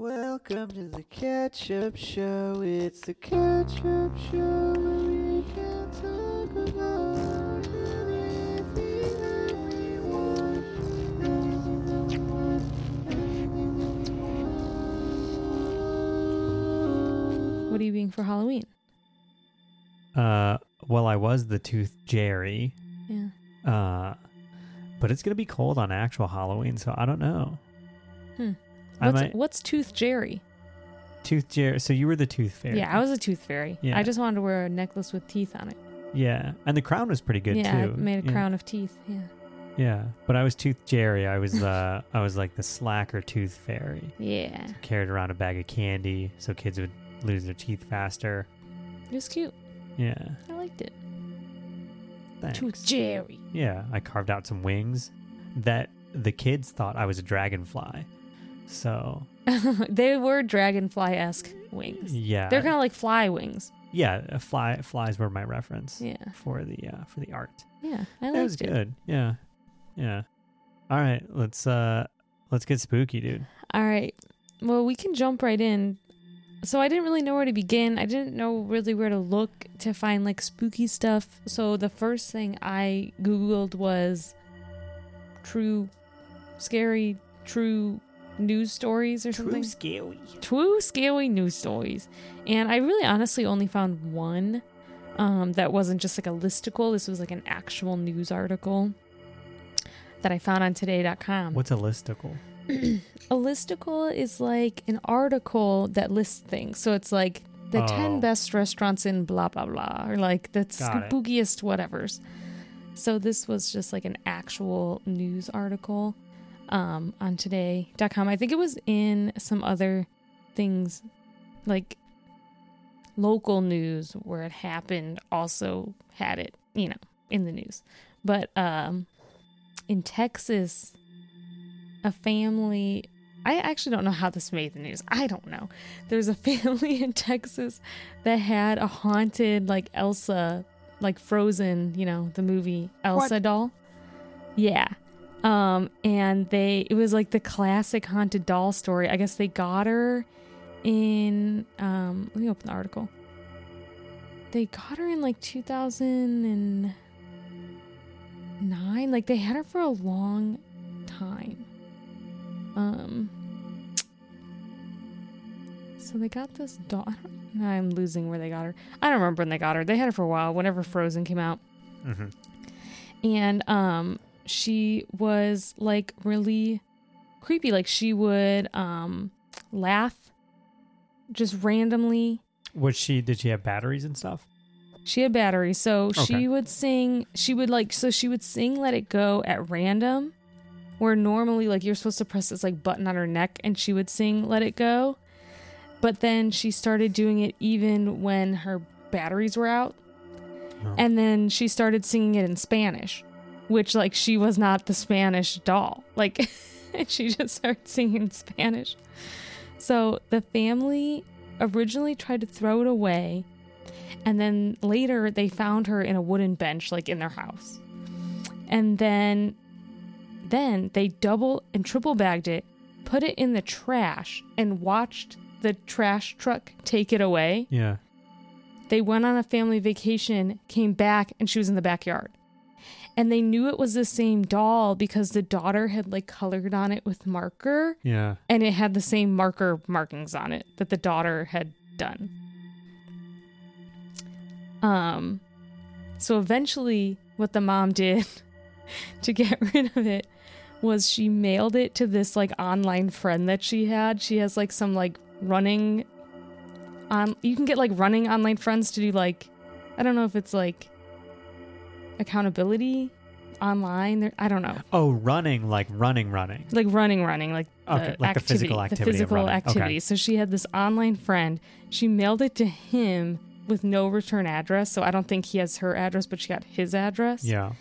Welcome to the Ketchup Show. It's the Ketchup Show where we can talk about anything that we want. Anything that we want. Anything that we want. What are you being for Halloween? Uh, well, I was the Tooth Jerry. Yeah. Uh, but it's gonna be cold on actual Halloween, so I don't know. Hmm. What's, might what's Tooth Jerry? Tooth Jerry. So you were the Tooth Fairy. Yeah, I was a tooth fairy. Yeah. I just wanted to wear a necklace with teeth on it. Yeah, and the crown was pretty good yeah, too. I made a yeah. crown of teeth. Yeah. Yeah, but I was Tooth Jerry. I was uh, I was like the slacker Tooth Fairy. Yeah. Carried around a bag of candy so kids would lose their teeth faster. It was cute. Yeah, I liked it. thanks. Tooth Jerry. Yeah, I carved out some wings that the kids thought I was a dragonfly. So they were dragonfly esque wings. yeah, They're kind of like fly wings. yeah. Fly flies were my reference Yeah. for the uh, for the art. Yeah. I That liked was it. good. Yeah, yeah. All right, let's uh let's get spooky, dude. All right. Well, we can jump right in. So I didn't really know where to begin. I didn't know really where to look to find like spooky stuff. So the first thing I googled was true scary true news stories or something. Too scary. True scary news stories. And I really honestly only found one um, that wasn't just like a listicle. This was like an actual news article that I found on today.com. What's a listicle? A listicle is like an article that lists things. So it's like the Oh. 10 best restaurants in blah, blah, blah, or like the spookiest whatevers. So this was just like an actual news article um, on today.com. I think it was in some other things like local news where it happened also had it, you know, in the news. But um, in Texas, a family I actually don't know how this made the news. I don't know. There's a family in Texas that had a haunted like Elsa like Frozen, you know, the movie Elsa doll. Yeah. Um and they it was like the classic haunted doll story. I guess they got her in um let me open the article. They got her in like 2009. Like they had her for a long time. Um. So they got this doll. I don't, I'm losing where they got her. I don't remember when they got her. They had her for a while. Whenever Frozen came out, Mm-hmm. and um, she was like really creepy. Like she would um laugh just randomly. Was she? Did she have batteries and stuff? She had batteries, so Okay. she would sing. She would like so she would sing "Let It Go" at random, where normally like you're supposed to press this like button on her neck, and she would sing "Let It Go," but then she started doing it even when her batteries were out, Oh. and then she started singing it in Spanish, which like she was not the Spanish doll, like she just started singing Spanish. So the family originally tried to throw it away and then later they found her in a wooden bench like in their house and then then they double and triple bagged it put it in the trash and watched the trash truck take it away yeah. they went on a family vacation came back and she was in the backyard and they knew it was the same doll because the daughter had like colored on it with marker Yeah. and it had the same marker markings on it that the daughter had done. Um so eventually what the mom did to get rid of it was she mailed it to this like online friend that she had. She has like some like running on you can get like running online friends to do like I don't know if it's like accountability online. There- I don't know Oh, running like running, running. like running, running, like Okay, the like the physical activity, activity the physical running. Okay. activity. So she had this online friend. She mailed it to him with no return address. So I don't think he has her address, but she got his address. Yeah.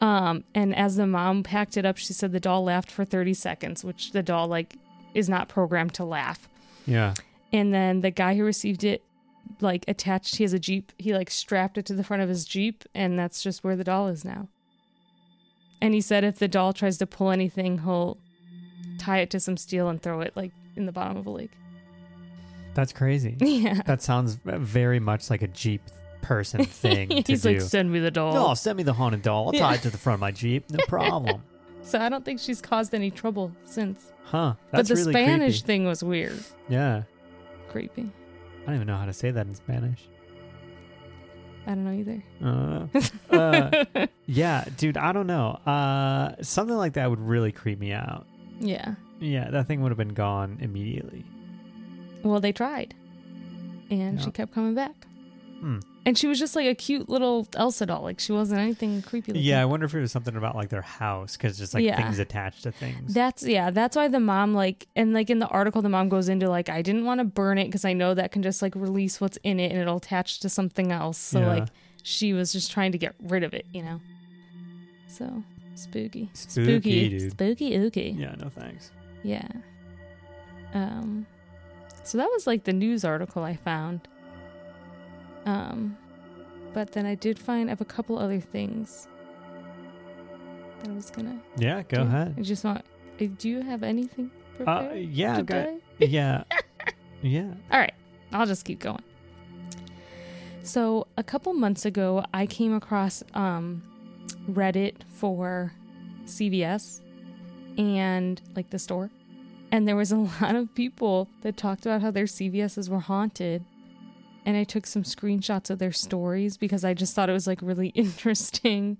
Um, and as the mom packed it up, she said the doll laughed for 30 seconds, which the doll like is not programmed to laugh. Yeah. And then the guy who received it, like attached, he has a Jeep. He like strapped it to the front of his Jeep, and that's just where the doll is now. And he said if the doll tries to pull anything, he'll tie it to some steel and throw it like in the bottom of a lake. That's crazy. Yeah. that sounds very much like a Jeep person thing to He's do. like, send me the doll. no, send me the haunted doll. I'll tie it to the front of my Jeep. No problem. So I don't think she's caused any trouble since. Huh. That's but the really Spanish creepy. thing was weird. Yeah. Creepy. I don't even know how to say that in Spanish. I don't know either. I. Uh, yeah, dude, I don't know. Uh, something like that would really creep me out. yeah. Yeah, that thing would have been gone immediately. Well, they tried. And Yeah. she kept coming back. Hmm. And she was just like a cute little Elsa doll. Like she wasn't anything creepy. looking. Yeah, I wonder if it was something about like their house because just like Yeah. things attached to things. That's yeah, that's why the mom like and like in the article the mom goes into like I didn't want to burn it because I know that can just like release what's in it and it'll attach to something else. So Yeah. like she was just trying to get rid of it, you know. So spooky. Spooky, dude. Spooky ooky. yeah, no thanks. Yeah. Um so that was like the news article I found. Um but then I did find have a couple other things that I was gonna Yeah, go do. ahead. I just want uh, do you have anything Uh, prepared? yeah, I've got. Yeah, yeah. All right, I'll just keep going. So, a couple months ago, I came across um, Reddit for CVS and like the store. And there was a lot of people that talked about how their CVSs were haunted. And I took some screenshots of their stories because I just thought it was like really interesting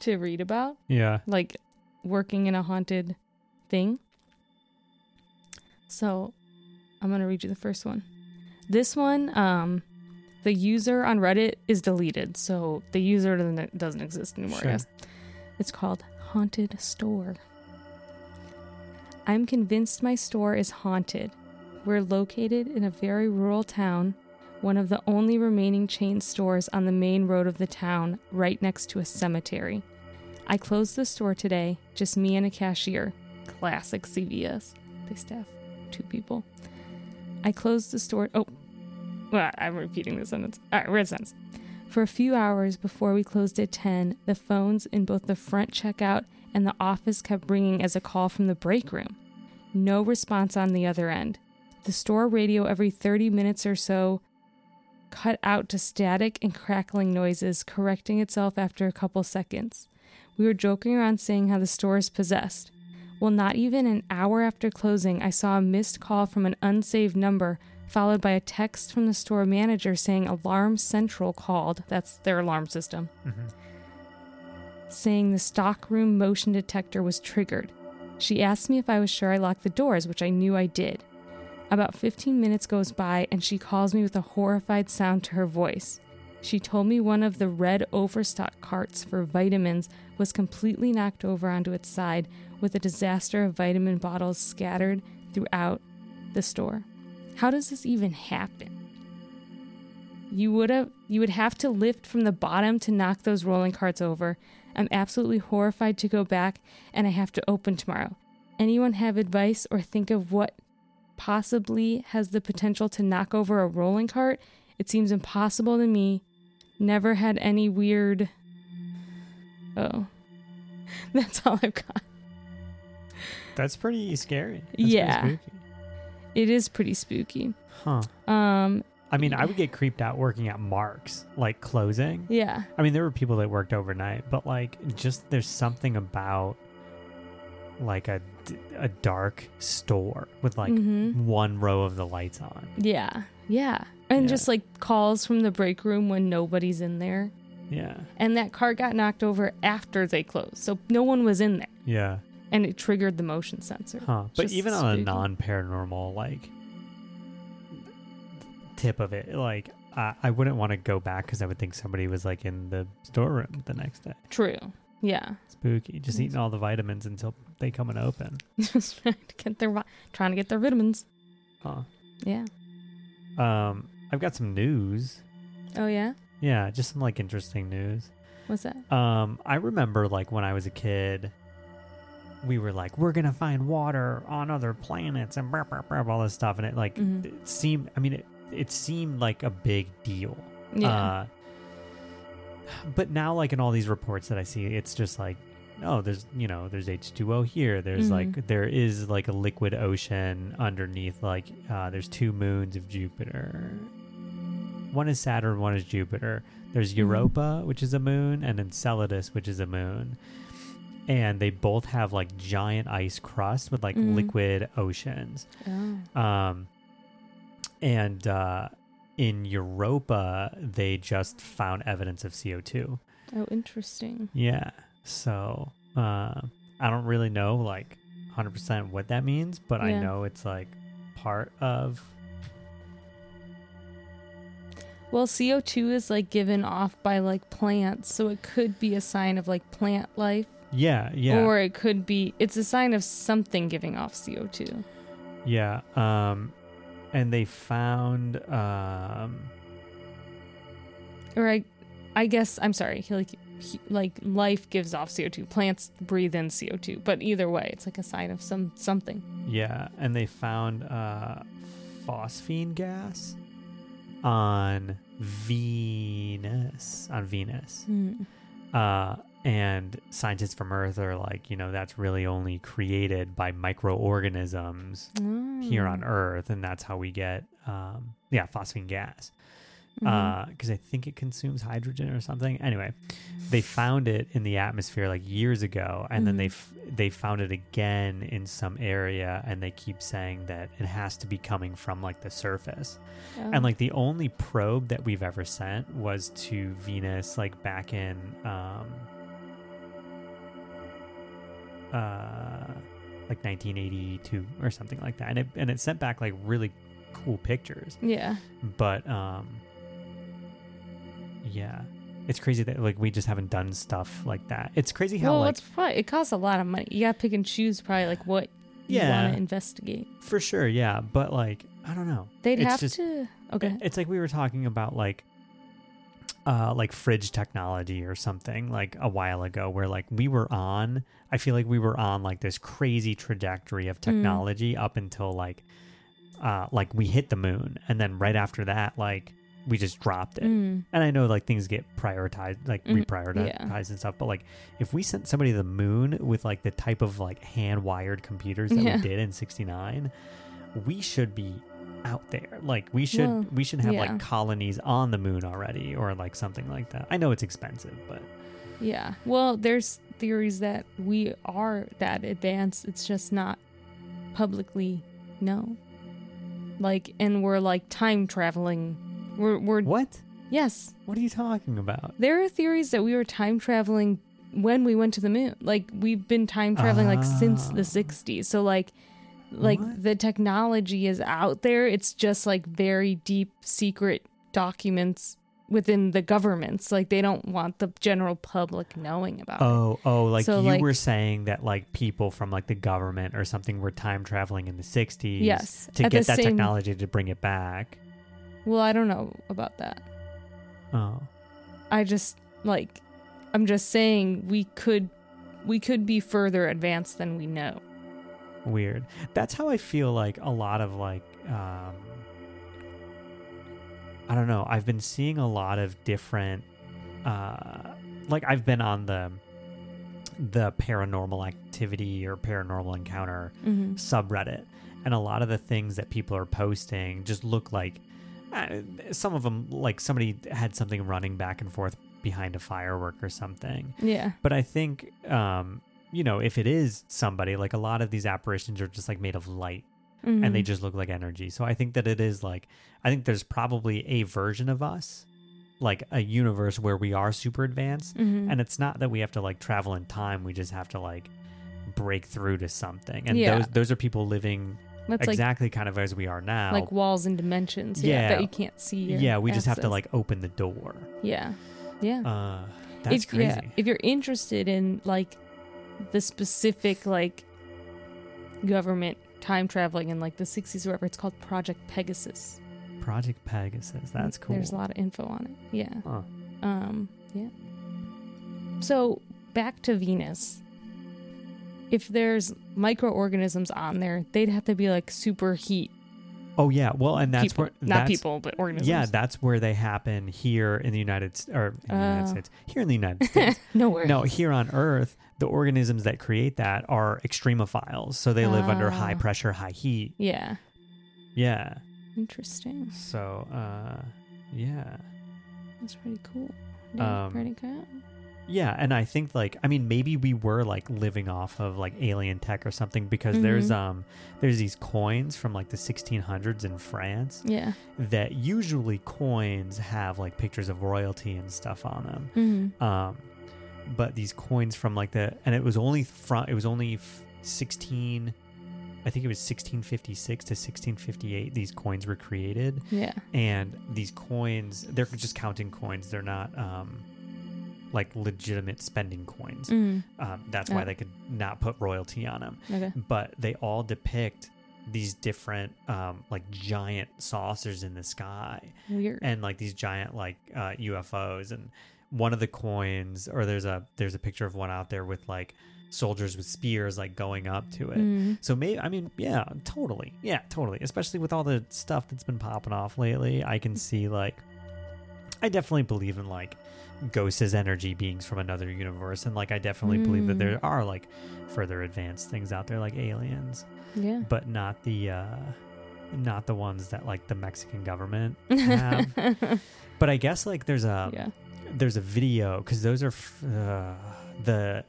to read about Yeah. like working in a haunted thing. So I'm going to read you the first one. This one, um, the user on Reddit is deleted. So the user doesn't, doesn't exist anymore, Sure. I guess. It's called Haunted Store. I'm convinced my store is haunted. We're located in a very rural town, one of the only remaining chain stores on the main road of the town, right next to a cemetery. I closed the store today, just me and a cashier. Classic CVS. They staff two people. I closed the store. Oh, well, I'm repeating the sentence. All right, red sentence. For a few hours before we closed at 10, the phones in both the front checkout and the office kept ringing as a call from the break room. No response on the other end. The store radio every 30 minutes or so cut out to static and crackling noises, correcting itself after a couple seconds. We were joking around saying how the store is possessed. Well, not even an hour after closing, I saw a missed call from an unsaved number, followed by a text from the store manager saying Alarm Central called. That's their alarm system. hmm Saying the stockroom motion detector was triggered. She asked me if I was sure I locked the doors, which I knew I did. About 15 minutes goes by, and she calls me with a horrified sound to her voice. She told me one of the red overstock carts for vitamins was completely knocked over onto its side, with a disaster of vitamin bottles scattered throughout the store. How does this even happen? You would have you would have to lift from the bottom to knock those rolling carts over. I'm absolutely horrified to go back and I have to open tomorrow. Anyone have advice or think of what possibly has the potential to knock over a rolling cart? It seems impossible to me. Never had any weird Oh. That's all I've got. That's pretty scary. That's Yeah. Pretty spooky. It is pretty spooky. Huh. Um I mean, I would get creeped out working at Mark's, like closing. yeah. I mean, there were people that worked overnight, but like, just there's something about like a, a dark store with like Mhm. one row of the lights on. Yeah. Yeah. And Yeah. just like calls from the break room when nobody's in there. Yeah. And that car got knocked over after they closed. So no one was in there. Yeah. And it triggered the motion sensor. Huh. But Just even on a non paranormal like tip of it, like I, I wouldn't want to go back because I would think somebody was like in the storeroom the next day. True. Yeah. Spooky. Just eating all the vitamins until they come and open. Just trying to get their trying to get their vitamins. Huh. Yeah. Um, I've got some news. Oh yeah. Yeah, just some like interesting news. What's that? Um, I remember like when I was a kid, we were like, we're gonna find water on other planets and blah, blah, blah, all this stuff, and it like Mhm. it seemed. I mean, it it seemed like a big deal. Yeah. Uh, but now, like in all these reports that I see, it's just like oh, there's you know there's H2O here. There's Mhm. like there is like a liquid ocean underneath. Like uh, there's two moons of Jupiter. One is Saturn, one is Jupiter. There's Mhm. Europa, which is a moon, and Enceladus, which is a moon. And they both have like giant ice crust with like Mhm. liquid oceans. Oh. Um, and uh, in Europa, they just found evidence of CO2. Oh, interesting. Yeah. So uh, I don't really know like 100% what that means, but I know it's like part of. Well, CO2 is like given off by like plants, so it could be a sign of like plant life, Yeah. Yeah. or it could be it's a sign of something giving off CO2. yeah. Um, and they found. Um, Or I, I guess I'm sorry. Like, like life gives off CO2. Plants breathe in CO2, but either way, it's like a sign of some something. yeah. And they found uh, phosphine gas on Venus. On Venus. Hmm. Uh, and scientists from Earth are like, you know, that's really only created by microorganisms here on Mm. Earth, and that's how we get, um, yeah, phosphine gas. Because I think it consumes hydrogen or something. Anyway, they found it in the atmosphere like years ago, and then they Mhm. f- they found it again in some area, and they keep saying that it has to be coming from like the surface. Oh. And like the only probe that we've ever sent was to Venus, like back in um, uh, like 1982 or something like that, and it and it sent back like really cool pictures. yeah, But um, yeah, it's crazy that like we just haven't done stuff like that. It's crazy how well, like it's probably it costs a lot of money. You got to pick and choose probably like what you want to investigate. for sure, yeah. But like I don't know. They'd It's have just- to. Okay. It's like we were talking about like uh like fridge technology or something like a while ago where like we were on I feel like we were on like this crazy trajectory of technology up until like uh like we hit the moon and then right after that like we just dropped it. Mm. And I know like things get prioritized like Mhm, reprioritized yeah. and stuff but like if we sent somebody to the moon with like the type of like hand wired computers that Yeah. we did in 69 we should be out there like we should Well, we should have yeah. like colonies on the moon already or like something like that i know it's expensive but Yeah. Well, there's theories that we are that advanced. It's just not publicly known. Like, and we're like time traveling. We're we're what yes. what are you talking about There are theories that we were time traveling when we went to the moon. Like we've been time traveling like since Ah. the 60s. So like like What? the technology is out there. It's just like very deep secret documents within the governments. Like they don't want the general public knowing about it. oh oh like So, you like- were saying that like people from like the government or something were time traveling in the 60s Yes. to At get the that same- technology to bring it back Well, I don't know about that. oh I just like I'm just saying we could we could be further advanced than we know. weird that's how i feel like a lot of like um i don't know i've been seeing a lot of different uh like i've been on the the paranormal activity or paranormal encounter Mm-hmm. subreddit and a lot of the things that people are posting just look like some of them like somebody had something running back and forth behind a firework or something Yeah. but I think, um, you know, if it is somebody, like a lot of these apparitions are just like made of light and they Mhm. just look like energy. So I think that it is like, I think there's probably a version of us, like a universe where we are super advanced. Mhm. And it's not that we have to like travel in time, we just have to like break through to something. And Yeah. those, those are people living That's like exactly kind of as we are now. like walls and dimensions. Yeah. Yeah. That you can't see. yeah, we just have to like open the door. Yeah. Yeah. Uh, that's if, crazy. Yeah, if you're interested in like the specific like government time traveling in like the 60s or whatever, it's called Project Pegasus. Project Pegasus. That's cool. There's a lot of info on it. Yeah. Huh. Um, yeah. So back to Venus. If there's microorganisms on there, they'd have to be like super heat Oh yeah, well, and that's people, where not that's- people, but organisms. Yeah, that's where they happen here in the United or in the United Oh. States. Here in the United States. no nowhere. no, here on Earth, the organisms that create that are extremophiles. So they live under high Ah. pressure, high heat. Yeah. Yeah. Interesting. So uh yeah. That's pretty cool. Um, pretty cool. Yeah, and I think like I mean maybe we were like living off of like alien tech or something because there's Mhm. um there's these coins from like the 1600s in France Yeah. that usually coins have like pictures of royalty and stuff on them. Mm-hmm. Um but these coins from like the and it was only from it was only 16 I think it was 1656 to 1658 these coins were created Yeah. and these coins they're just counting coins they're not um like legitimate spending coins Mm. um, that's why Oh. they could not put royalty on them Okay. but they all depict these different um like giant saucers in the sky Weird. and like these giant like uh ufos and one of the coins or there's a there's a picture of one out there with like soldiers with spears like going up to it Mm. so maybe I mean, yeah, totally, yeah, totally. Especially with all the stuff that's been popping off lately, I can see like, I definitely believe in like ghosts as energy beings from another universe, and like I definitely believe that Mm. there are like further advanced things out there like aliens, Yeah. but not the uh not the ones that like the Mexican government have. but I guess like there's a yeah. there's a video because those are f- uh, the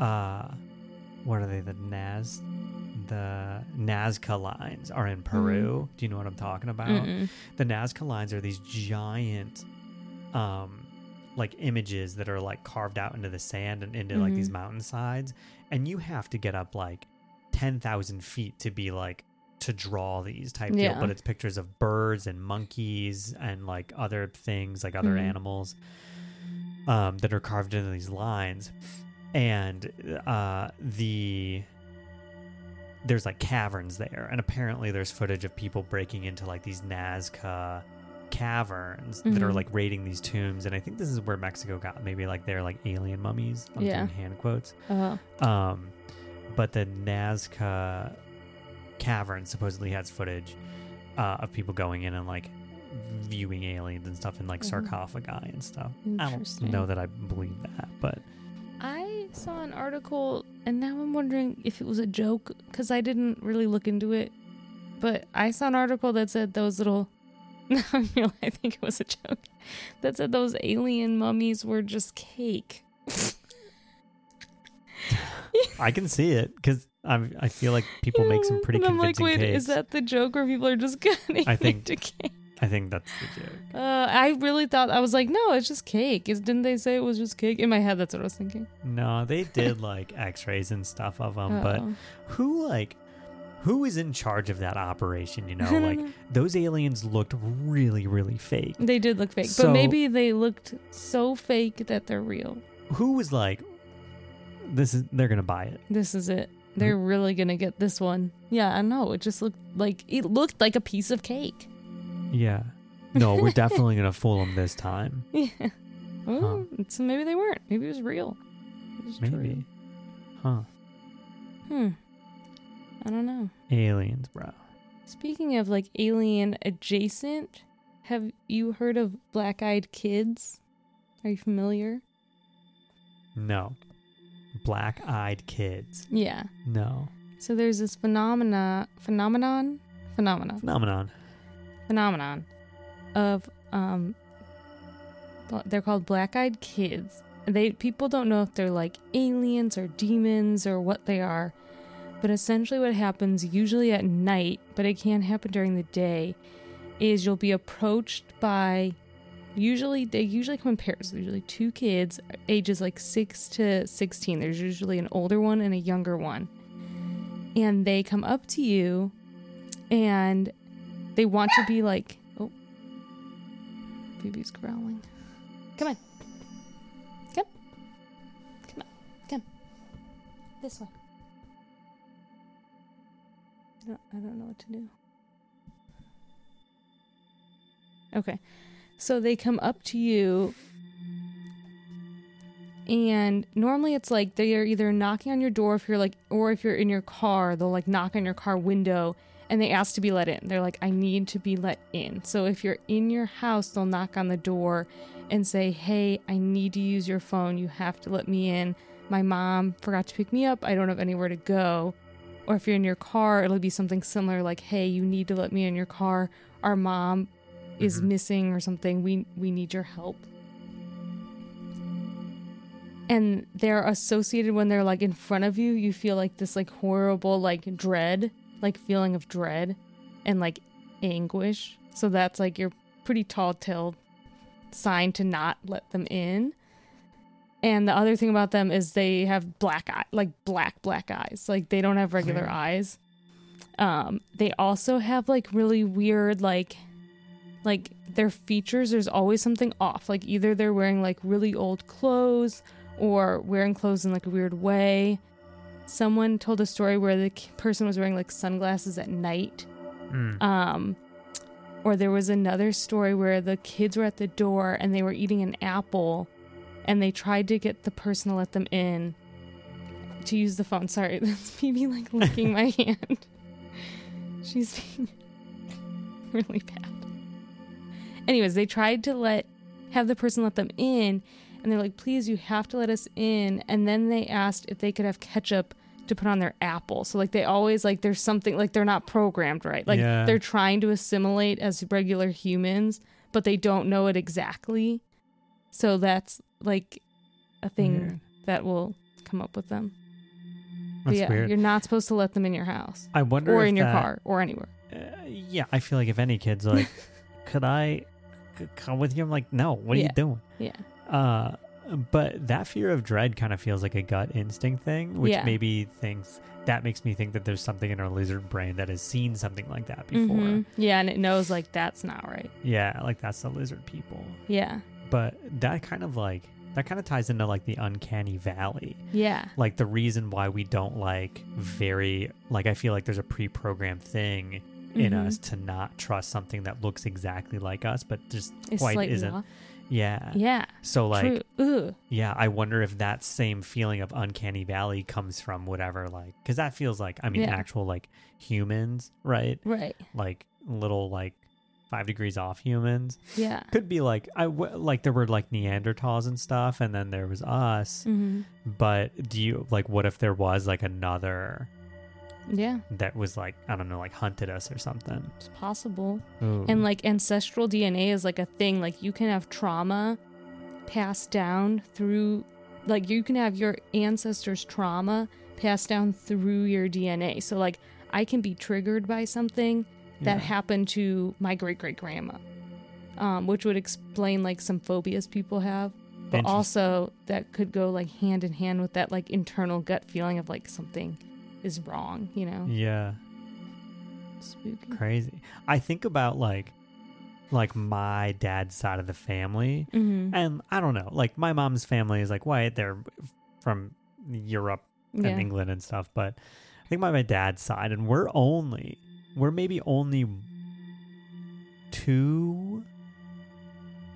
uh what are they the Naz the Nazca lines are in Peru. Do you know what I'm talking about? Mm-mm. The Nazca lines are these giant um like images that are like carved out into the sand and into like these Mhm. mountainsides and you have to get up like 10,000 feet to be like to draw these type deal but it's pictures of birds and monkeys and like other things like other Mhm. animals um that are carved into these lines and uh the there's like caverns there and apparently there's footage of people breaking into like these Nazca caverns that are Mhm. like raiding these tombs and I think this is where Mexico got maybe like they're like alien mummies I'm Yeah. doing hand quotes Oh. um but the Nazca cavern supposedly has footage uh, of people going in and like viewing aliens and stuff in like Mhm. sarcophagi and stuff I don't know that I believe that but I saw an article, and now I'm wondering if it was a joke because I didn't really look into it. But I saw an article that said those little. I feel I think it was a joke. That said those alien mummies were just cake. I can see it because I I feel like people make some pretty and I'm like, convincing wait, cakes. is that the joke where people are just cutting I think- into cake? I think that's the joke. Uh, I really thought I was like, no, it's just cake. Is didn't they say it was just cake? In my head, that's what I was thinking. No, they did like X-rays and stuff of them, but Oh. who like who is in charge of that operation? You know, like those aliens looked really, really fake. they did look fake, So- but maybe they looked so fake that they're real. Who was like, this is they're gonna buy it? This is it. They're really gonna get this one. Yeah, I know. It just looked like it looked like a piece of cake. Yeah. No, we're definitely gonna fool them this time. Yeah. Oh, so maybe they weren't. Maybe it was real. It was Maybe. Huh? True. Hmm. I don't know. Aliens, bro. Speaking of like alien adjacent, have you heard of black-eyed kids? Are you familiar? No. Black-eyed kids. Yeah. No. So there's this phenomena phenomenon phenomenon Phenomenon. phenomenon of um they're called black-eyed kids. They people don't know if they're like aliens or demons or what they are. But essentially what happens usually at night, but it can happen during the day, is you'll be approached by usually they usually come in pairs, usually two kids ages like 6 to 16. There's usually an older one and a younger one. And they come up to you and they want to be like, oh, baby's growling. Come on. Come. Come on. Come. This way. I don't, I don't know what to do. Okay. So they come up to you and normally it's like they are either knocking on your door if you're like or if you're in your car, they'll like knock on your car window and they ask to be let in. They're like, I need to be let in. So if you're in your house, they'll knock on the door and say, Hey, I need to use your phone. You have to let me in. My mom forgot to pick me up. I don't have anywhere to go. Or if you're in your car, it'll be something similar like, Hey, you need to let me in your car. Our mom is Mhm. missing or something. We we need your help. And they're associated when they're like in front of you, you feel like this like horrible like dread, like feeling of dread and like anguish. So that's like your pretty tall tale sign to not let them in. And the other thing about them is they have black eye, like black black eyes. Like they don't have regular Weird. eyes. Um, they also have like really weird like like their features there's always something off like either they're wearing like really old clothes or wearing clothes in like a weird way someone told a story where the person was wearing like sunglasses at night Mm. um or there was another story where the kids were at the door and they were eating an apple and they tried to get the person to let them in. To use the phone. Sorry that's Phoebe like licking my hand. She's being really bad. Anyways they tried to let have the person let them in. And they're like please you have to let us in. And then they asked if they could have ketchup to put on their apple. So like they always like there's something like they're not programmed right? Like Yeah. they're trying to assimilate as regular humans but they don't know it exactly. So that's like a thing Weird. that will come up with them That's yeah weird. you're not supposed to let them in your house I wonder or in your that- car or anywhere Uh, yeah, I feel like if any kid's like, could I come with you? I'm like, no. What are Yeah. you doing? yeah Uh, but that fear of dread kind of feels like a gut instinct thing, which Yeah. maybe thinks that makes me think that there's something in our lizard brain that has seen something like that before. Mhm. yeah and it knows like that's not right Yeah, like that's the lizard people. yeah But that kind of like that kind of ties into like the uncanny valley. yeah Like the reason why we don't like very like I feel like there's a pre-programmed thing in Mhm. us to not trust something that looks exactly like us but just it's quite isn't. off. Yeah. yeah So like yeah, I wonder if that same feeling of uncanny valley comes from whatever like cuz that feels like I mean Yeah. actual like humans, right? right Like little like 5 degrees off humans. yeah Could be like I w- like there were like Neanderthals and stuff and then there was us. hmm But do you like what if there was like another yeah that was like I don't know like hunted us or something? it's possible Ooh. and like ancestral dna is like a thing like you can have trauma passed down through like you can have your ancestors trauma passed down through your dna so like i can be triggered by something that Yeah. happened to my great great grandma um, which would explain like some phobias people have but also that could go like hand in hand with that like internal gut feeling of like something is wrong you know Yeah. spooky crazy. I think about like like my dad's side of the family mm-hmm. and I don't know, like my mom's family is like white, they're from Europe yeah and England and stuff, but I think by my dad's side and we're only we're maybe only two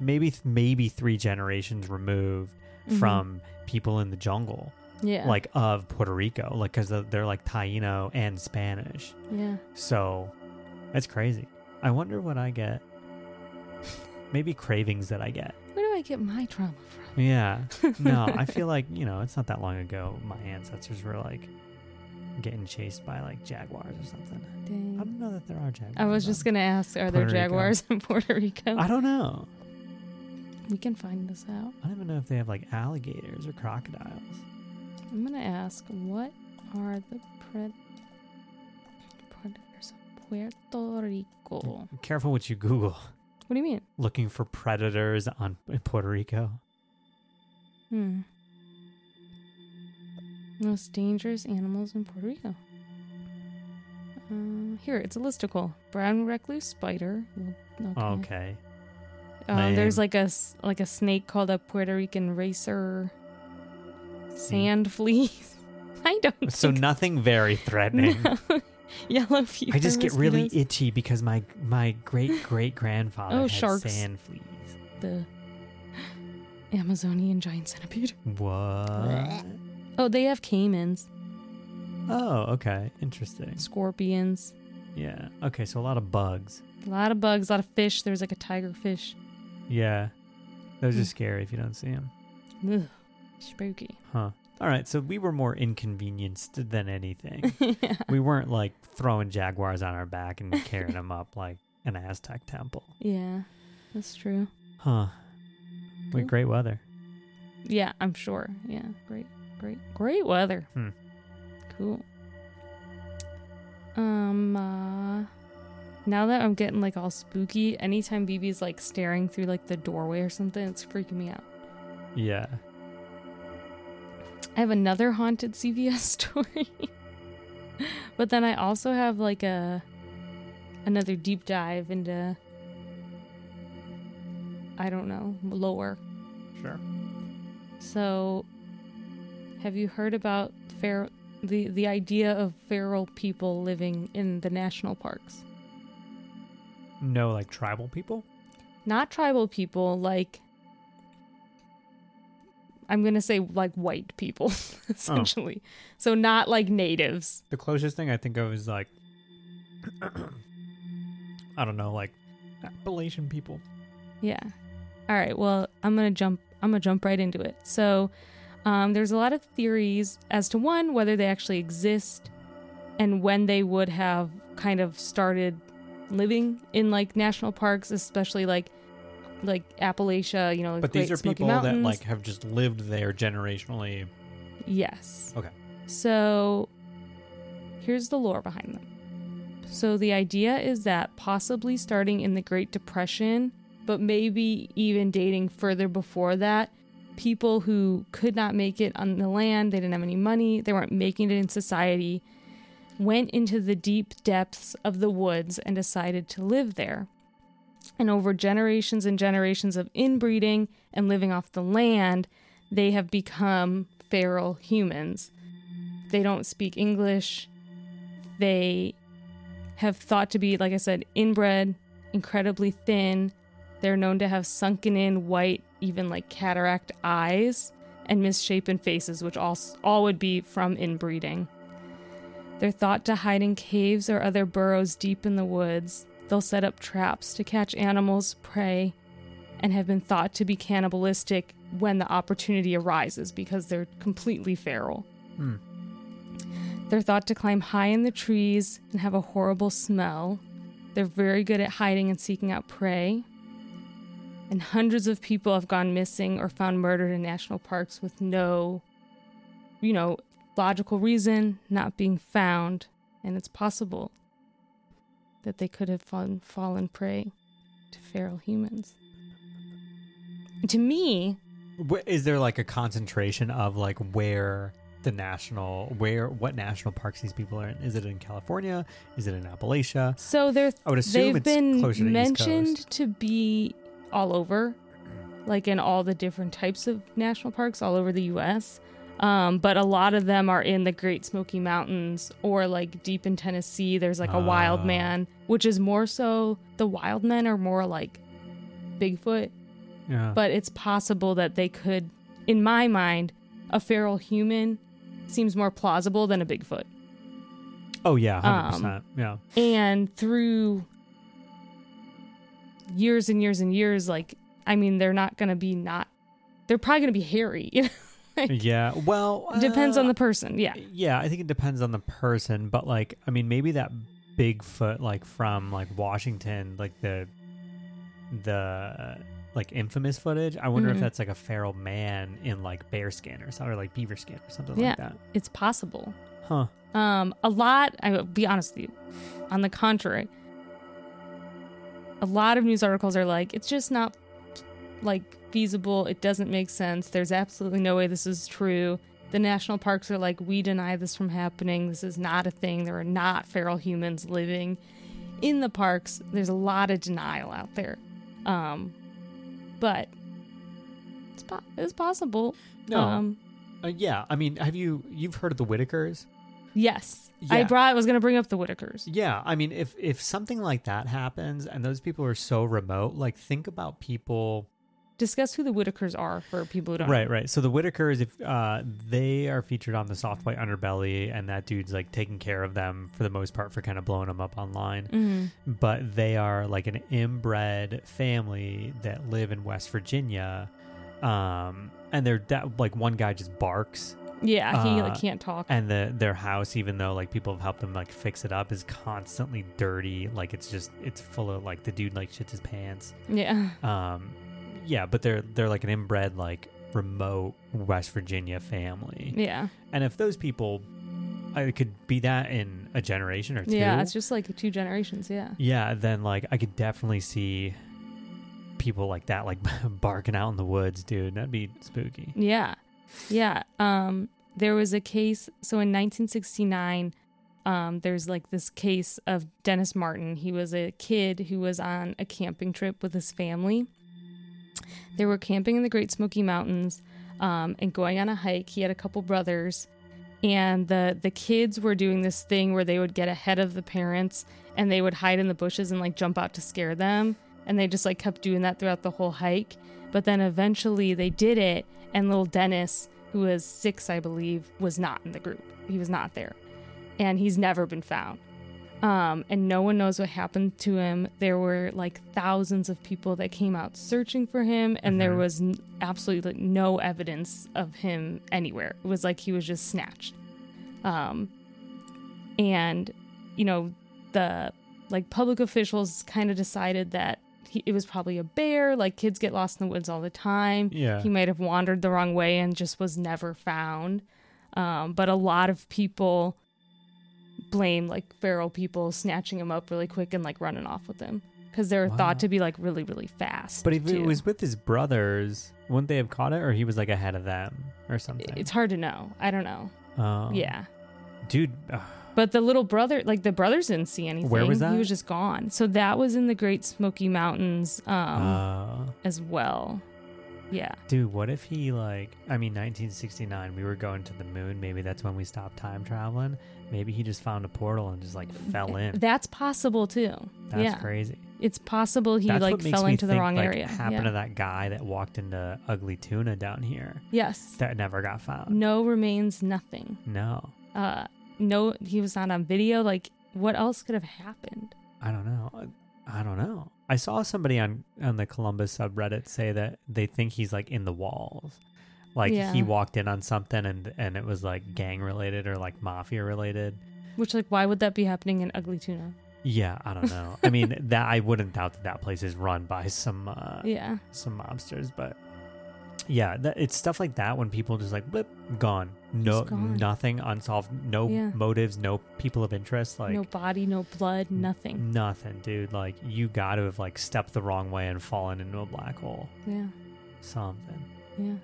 maybe maybe 3 generations removed Mhm. from people in the jungle yeah like of Puerto Rico like cuz they're like Taino and Spanish. yeah So that's crazy. I wonder what I get. Maybe cravings that I get. Where do I get my trauma from? Yeah. No, I feel like, you know, it's not that long ago my ancestors were like getting chased by like jaguars or something. I don't know that there are jaguars. I was just gonna ask, are there Puerto Rico. jaguars in Puerto Rico? I don't know. we can find this out. I don't even know if they have like alligators or crocodiles. I'm gonna ask, what are the pred- predators of Puerto Rico? Careful what you Google. What do you mean? Looking for predators on in Puerto Rico. Hmm. Most dangerous animals in Puerto Rico. Uh, here, it's a listicle. Brown recluse spider. Okay. Okay. Um, there's like a like a snake called a Puerto Rican racer. Sand fleas. I don't. So nothing very threatening. No. Yellow fever. I just get really itchy because my my great great grandfather Oh, had sharks. sand fleas. the Amazonian giant centipede. What? Oh, they have caimans, Oh, okay, interesting. scorpions. Yeah. Okay, so a lot of bugs. A lot of bugs, a lot of fish. There's like a tiger fish. Yeah. Those are Hmm. scary if you don't see them. Ugh, spooky. Huh. All right, so we were more inconvenienced than anything. yeah. we weren't like throwing jaguars on our back and carrying them up like an Aztec temple. yeah, that's true. Huh. Cool. Wait, great weather. Yeah, I'm sure. Yeah, great, great, great weather. Hmm. Cool. Um, uh, now that I'm getting like all spooky, anytime BB's like staring through like the doorway or something, it's freaking me out. Yeah. I have another haunted CVS story. but then I also have like a another deep dive into I don't know, lore. Sure. So have you heard about the the idea of feral people living in the national parks? No, like tribal people? Not tribal people, like I'm going to say like white people essentially. So not like natives. The closest thing I think of is like, I don't know, like Appalachian people. Yeah. All right. Well, I'm gonna jump. I'm gonna jump right into it. So, um, there's a lot of theories as to one whether they actually exist, and when they would have kind of started living in like national parks, especially like like Appalachia. You know, But these are Smoky people Mountains. that like have just lived there generationally. Yes. Okay. So here's the lore behind them. So the idea is that possibly starting in the Great Depression, but maybe even dating further before that, people who could not make it on the land, they didn't have any money, they weren't making it in society, went into the deep depths of the woods and decided to live there. And over generations and generations of inbreeding and living off the land, they have become feral humans. They don't speak English. They have thought to be, like I said, inbred, incredibly thin. They're known to have sunken in white, even like cataract eyes, and misshapen faces, which all, all would be from inbreeding. They're thought to hide in caves or other burrows deep in the woods. They'll set up traps to catch animals, prey, and have been thought to be cannibalistic when the opportunity arises because they're completely feral. Hmm. They're thought to climb high in the trees and have a horrible smell. They're very good at hiding and seeking out prey. And hundreds of people have gone missing or found murdered in national parks with no, you know, logical reason, not being found. And it's possible that they could have fallen, fallen prey to feral humans. To me, Is there like a concentration of like where the national, where, what national parks these people are in? Is it in California? Is it in Appalachia? so they're I would assume they've it's been closer to mentioned to be all over, like in all the different types of national parks all over the U.S. Um, but a lot of them are in the Great Smoky Mountains or like deep in Tennessee. There's like a wild Ah. man, which is more so the wild men are more like Bigfoot, Yeah. but it's possible that they could, in my mind, a feral human seems more plausible than a Bigfoot. oh yeah, hundred um, percent. Yeah. and through years and years and years like i mean they're not gonna be not they're probably gonna be hairy you know Like, Yeah. Well, depends uh, on the person yeah Yeah, I think it depends on the person, but like, I mean, maybe that Bigfoot, like from like Washington, like the the like infamous footage. I wonder Mhm. if that's like a feral man in like bear skin or something, or like beaver skin or something Yeah. like that. it's possible Huh. um a lot i will be honest with you on the contrary a lot of news articles are like it's just not like feasible. It doesn't make sense. There's absolutely no way this is true. The national parks are like we deny this from happening. This is not a thing. There are not feral humans living in the parks. There's a lot of denial out there. Um but it's, po- it's possible. No. um Uh, yeah. I mean, have you you've heard of the Whitakers? Yes i brought i was gonna bring up the whitakers Yeah, I mean, if if something like that happens and those people are so remote, like think about people discuss who the Whitakers are for people who don't. Right, right. So the Whitakers, if uh, they are featured on the Soft White Underbelly, and that dude's like taking care of them for the most part for kind of blowing them up online. hmm But they are like an inbred family that live in West Virginia, um, and they're that like one guy just barks, Yeah, he Uh, like can't talk. and the their house, even though like people have helped them like fix it up, is constantly dirty. Like it's just it's full of like the dude like shits his pants. Yeah. Um, yeah, but they're they're like an inbred like remote West Virginia family, Yeah. and if those people, I could be that in a generation or two. Yeah. It's just like two generations. Yeah. yeah, then like I could definitely see people like that like barking out in the woods, dude. That'd be spooky. Yeah. Yeah. Um, there was a case. So in 1969, um, there's like this case of Dennis Martin. He was a kid who was on a camping trip with his family. They were camping in the Great Smoky Mountains um, and going on a hike. He had a couple brothers, and the the kids were doing this thing where they would get ahead of the parents and they would hide in the bushes and like jump out to scare them. And they just like kept doing that throughout the whole hike. But then eventually they did it, and little Dennis, who was six, I believe, was not in the group. He was not there, and he's never been found. Um, and no one knows what happened to him. There were like thousands of people that came out searching for him, and there Mhm. was n- absolutely like, no evidence of him anywhere. It was like he was just snatched. Um, and you know, the like public officials kind of decided that he, it was probably a bear. Like kids get lost in the woods all the time. Yeah, He might have wandered the wrong way and just was never found. Um, but a lot of people blame like feral people snatching him up really quick and like running off with him because they're Wow. thought to be like really really fast. but if too. it was with his brothers, wouldn't they have caught it, or he was like ahead of them, or something? it's hard to know. I don't know. Oh. Yeah. dude. ugh, But the little brother, like the brothers didn't see anything. Where was that? He was just gone. So that was in the Great Smoky Mountains um, uh, as well. Yeah. dude, what if he like? I mean, 1969, we were going to the moon. Maybe that's when we stopped time traveling. Maybe he just found a portal and just like fell in. That's possible too. That's yeah. crazy. It's possible he That's like fell into the think, wrong like, area. Happened Yeah. to that guy that walked into Ugly Tuna down here Yes. that never got found. No remains, nothing. No, Uh no he was not on video. Like what else could have happened? I don't know. I don't know. I saw somebody on on the Columbus subreddit say that they think he's like in the walls. Like Yeah. he walked in on something and and it was like gang related or like mafia related. Which like why would that be happening in Ugly Tuna? Yeah, I don't know. I mean, that I wouldn't doubt that that place is run by some uh, Yeah. some mobsters, but yeah, that, it's stuff like that when people just like blip gone, no gone. nothing unsolved, no Yeah. motives, no people of interest, like no body, no blood, nothing. nothing, dude. Like you got to have like stepped the wrong way and fallen into a black hole, Yeah. something. Yeah.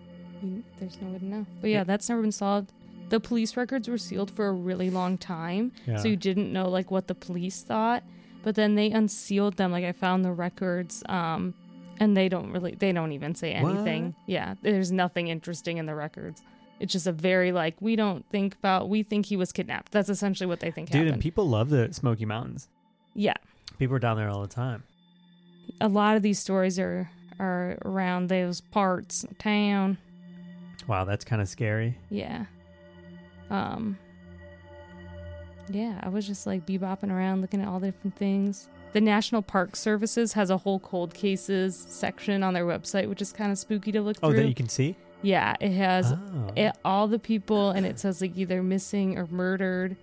There's no way to know. But yeah, that's never been solved. The police records were sealed for a really long time. Yeah. So you didn't know like what the police thought. But then they unsealed them. Like I found the records, um, and they don't really they don't even say anything. What? Yeah. There's nothing interesting in the records. It's just a very like we don't think about we think he was kidnapped. That's essentially what they think dude, and people love the Smoky Mountains. yeah. People are down there all the time. A lot of these stories are are around those parts of town. Wow, that's kind of scary. Yeah. Um Yeah, I was just like bebopping around looking at all the different things. The National Park Services has a whole cold cases section on their website, which is kind of spooky to look oh, through. Oh, through. that you can see. yeah, it has Oh. it, all the people and it says like either missing or murdered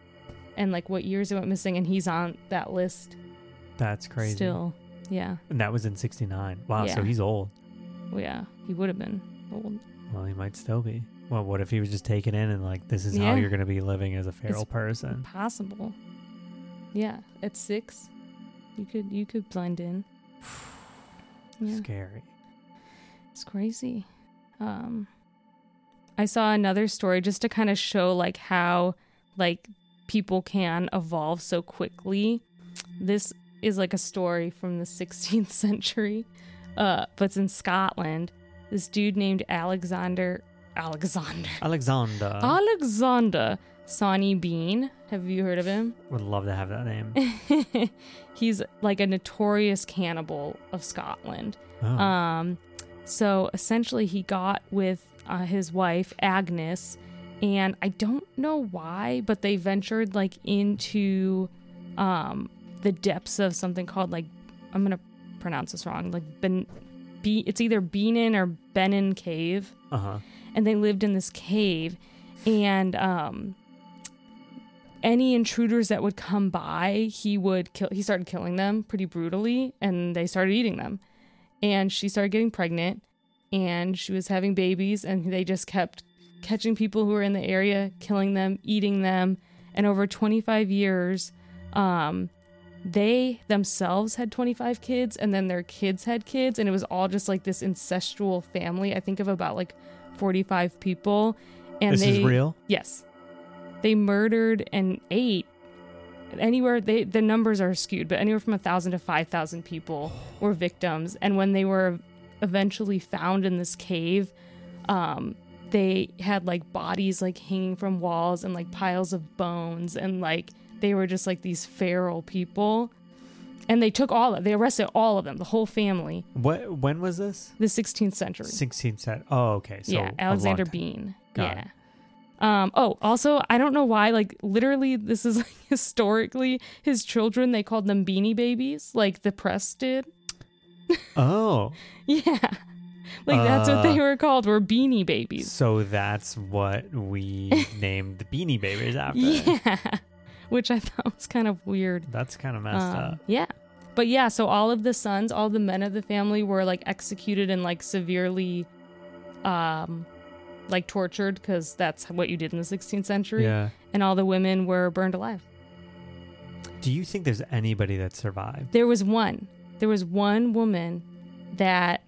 and like what years it went missing and he's on that list that's crazy. still. Yeah. and that was in '69. Wow, so he's old. Well, yeah, he would have been old. Well, he might still be. Well, what if he was just taken in and like this is how you're going to be living as a feral It's person? Possible. Yeah, at 6 you could you could blend in. Yeah. Scary. It's crazy. Um I saw another story just to kind of show like how like people can evolve so quickly. This is like a story from the 16th century. Uh but it's in Scotland. This dude named Alexander Alexander Alexander Alexander Sawney Bean. Have you heard of him? would love to have that name. He's like a notorious cannibal of Scotland. Oh. Um, So essentially, he got with uh, his wife Agnes, and I don't know why, but they ventured like into um, the depths of something called like I'm gonna pronounce this wrong, like Ben. Be, it's either Benin or Benin Cave, Uh huh. and they lived in this cave, and um, any intruders that would come by, he would kill. He started killing them pretty brutally, and they started eating them. And she started getting pregnant, and she was having babies, and they just kept catching people who were in the area, killing them, eating them, and over 25 years, um, they themselves had 25 kids, and then their kids had kids, and it was all just like this incestual family. I think of about like 45 people, and This they is real. Yes. They murdered and ate anywhere they the numbers are skewed, but anywhere from a thousand to five thousand people were victims. And when they were eventually found in this cave, um, they had like bodies like hanging from walls and like piles of bones and like they were just like these feral people. And they took all of they arrested all of them, the whole family. What? When was this? The 16th century. 16th century. Oh, okay. So yeah, Alexander. Bean. Got yeah. Um, oh, also, I don't know why, like, literally, this is like, historically his children, they called them beanie babies, like the press did. Oh, Yeah. Like, that's what they Uh, were called, were beanie babies. so that's what we named the Beanie Babies after. Yeah. Which I thought was kind of weird. That's kind of messed Um, up. Yeah. But yeah, so all of the sons, all the men of the family were like executed and like severely um like tortured because that's what you did in the 16th century. Yeah. And all the women were burned alive. Do you think there's anybody that survived? There was one. There was one woman that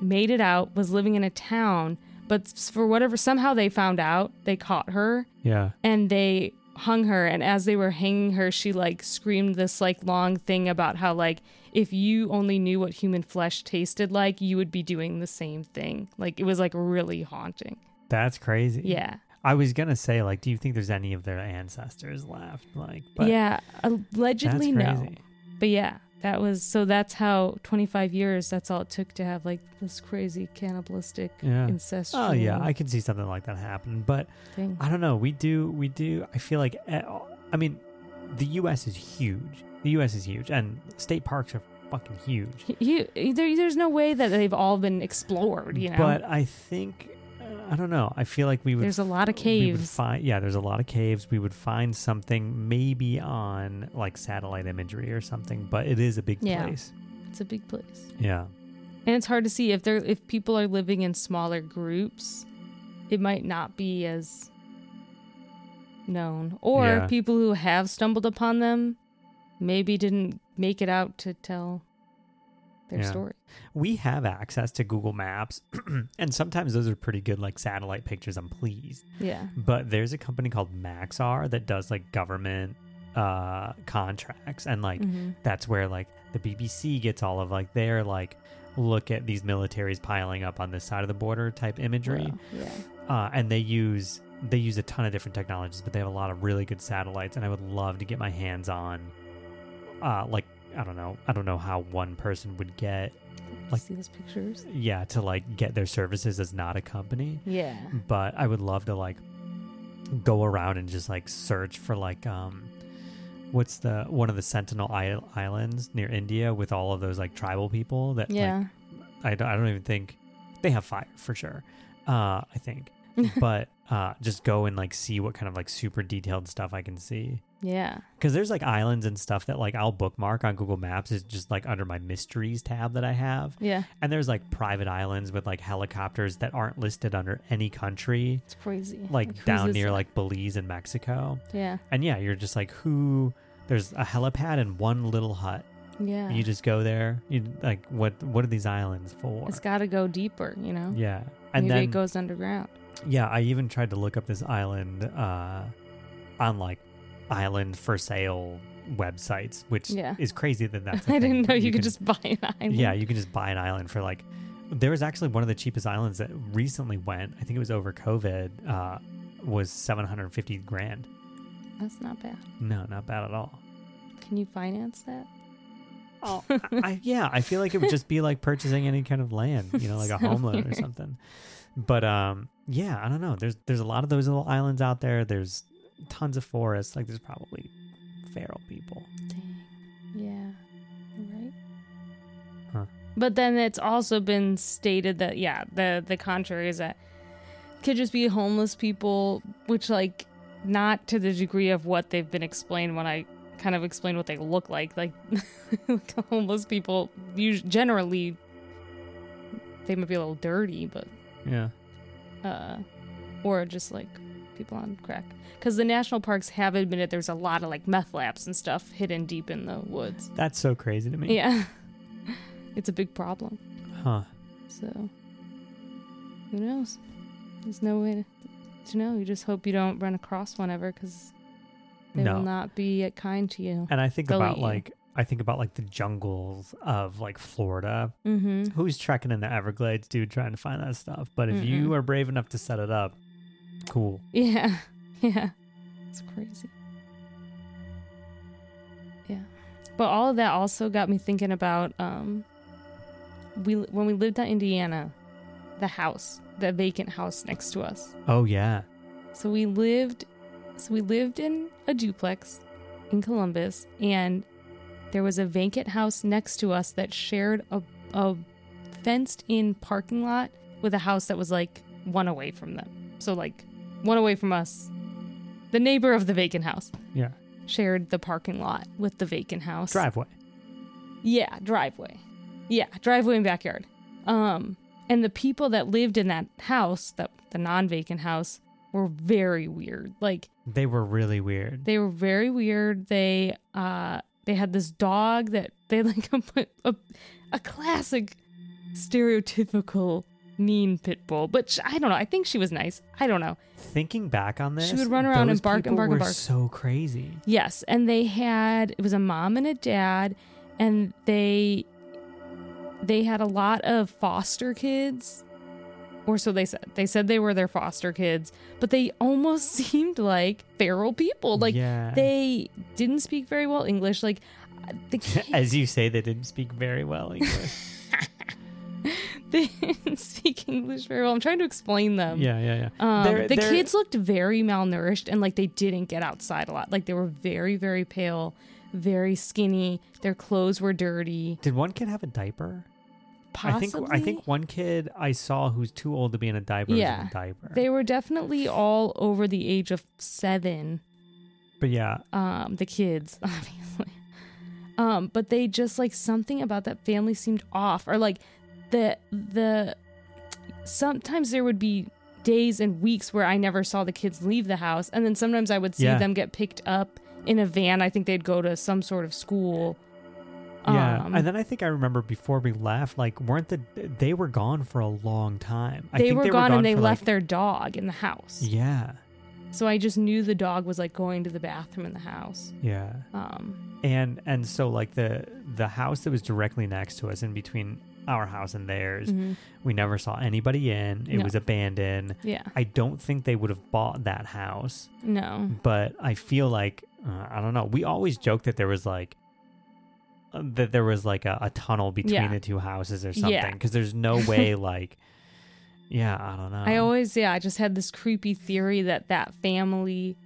made it out, was living in a town, but for whatever somehow they found out, they caught her Yeah. and they hung her and as they were hanging her, she like screamed this like long thing about how like if you only knew what human flesh tasted like, you would be doing the same thing. Like it was like really haunting. That's crazy. Yeah. I was gonna say, like, do you think there's any of their ancestors left? Like, but yeah, allegedly no. crazy. But yeah, that was so that's how 25 years that's all it took to have like this crazy cannibalistic Yeah. incestual Oh yeah, I can see something like that happen, but thing. I don't know. We do, we do. I feel like, eh, I mean, the U.S. is huge. The U.S. is huge, and state parks are fucking huge. You, there, there's no way that they've all been explored, you know. But I think, uh, I don't know. I feel like we would. there's a lot of caves. find, yeah, there's a lot of caves. We would find something maybe on like satellite imagery or something, but it is a big Yeah. place. It's a big place. Yeah. And it's hard to see if they're if people are living in smaller groups, it might not be as known. Or Yeah. people who have stumbled upon them maybe didn't make it out to tell their Yeah. story. We have access to Google Maps, and sometimes those are pretty good, like satellite pictures. I'm pleased. Yeah. But there's a company called Maxar that does like government uh contracts and like hmm that's where like the BBC gets all of like their like look at these militaries piling up on this side of the border type imagery. yeah. Uh and they use they use a ton of different technologies, but they have a lot of really good satellites and I would love to get my hands on uh like I don't know, I don't know how one person would get Like- see those pictures. yeah, to like get their services as not a company. Yeah. but I would love to like go around and just like search for like um what's the one of the Sentinel Islands near India with all of those like tribal people that Yeah. like I don't, I don't even think they have fire for sure. Uh I think. but uh just go and like see what kind of like super detailed stuff I can see. Yeah. Cuz there's like islands and stuff that like I'll bookmark on Google Maps is just like under my mysteries tab that I have. Yeah. And there's like private islands with like helicopters that aren't listed under any country It's crazy. like who's down near like Belize and Mexico. Yeah. And yeah, you're just like who there's a helipad and one little hut. Yeah. You just go there. You like what what are these islands for? it's got to go deeper, you know. yeah. And Maybe then it goes underground. yeah, I even tried to look up this island uh on like island for sale websites, which Yeah. is crazy that that's a I didn't know but you, could can- just buy an island. Yeah, you can just buy an island for like. There was actually one of the cheapest islands that recently went. I think it was over COVID. Uh, was seven hundred fifty grand. That's not bad. No, not bad at all. Can you finance that? Oh, I, I, yeah, I feel like it would just be like purchasing any kind of land, you know, like a So home loan or something. But um, yeah, I don't know. There's there's a lot of those little islands out there. There's tons of forests. Like there's probably feral people. Dang. Yeah. Right. Huh. But then it's also been stated that yeah, the the contrary is that could just be homeless people, which like not to the degree of what they've been explained when I kind of explain what they look like. Like, like homeless people usually generally they might be a little dirty, but Yeah. uh, or just like people on crack. Because the national parks have admitted there's a lot of like meth labs and stuff hidden deep in the woods. That's so crazy to me. Yeah, it's a big problem. Huh. So who knows? There's no way to, to know. You just hope you don't run across one ever because they No. will not be kind to you. And I think They'll about like I think about like the jungles of like Florida. Mm-hmm. Who's trekking in the Everglades, dude, trying to find that stuff? But if you Mm-mm. are brave enough to set it up, cool. Yeah, yeah, it's crazy. Yeah, but all of that also got me thinking about um, we when we lived in Indiana, the house, the vacant house next to us. Oh yeah. So we lived, so we lived in a duplex in Columbus, and there was a vacant house next to us that shared a, a fenced-in parking lot with a house that was like one away from them. So like one away from us, the neighbor of the vacant house Yeah. shared the parking lot with the vacant house. Driveway. Yeah, driveway. Yeah, driveway and backyard. Um, and the people that lived in that house, that the non-vacant house, were very weird. Like They were really weird. they were very weird. They uh they had this dog that they like a a, a classic stereotypical mean pit bull, but sh- I don't know. I think she was nice. I don't know. Thinking back on this, She would run around and bark and bark and were bark. So crazy. Yes, and they had it was a mom and a dad and they they had a lot of foster kids or so they said. They said they were their foster kids, but they almost seemed like feral people. Like yeah. they didn't speak very well English. Like the kid, As you say, they didn't speak very well English. they didn't speak English very well. I'm trying to explain them. yeah, yeah, yeah. Um, They're- the they're- kids looked very malnourished and like they didn't get outside a lot. Like they were very, very pale, very skinny. Their clothes were dirty. Did one kid have a diaper? Possibly, I think I think one kid I saw who's too old to be in a diaper Yeah. was in a diaper. they were definitely all over the age of seven. but yeah, Um, the kids, obviously. Um, but they just like something about that family seemed off, or like the the sometimes there would be days and weeks where I never saw the kids leave the house, and then sometimes I would see Yeah. them get picked up in a van. I think they'd go to some sort of school. yeah. Um, and then I think I remember before we left, like weren't the they were gone for a long time. I they think were they gone, were and they left Like, their dog in the house. yeah, So I just knew the dog was like going to the bathroom in the house. yeah. Um, And and so like the the house that was directly next to us, in between our house and theirs, mhm. we never saw anybody in. It No. was abandoned. Yeah. I don't think they would have bought that house. No. but I feel like uh, I don't know. We always joke that there was like uh, that there was like a, a tunnel between Yeah. the two houses or something because there's no way like yeah I don't know. I always, yeah, I just had this creepy theory that that family,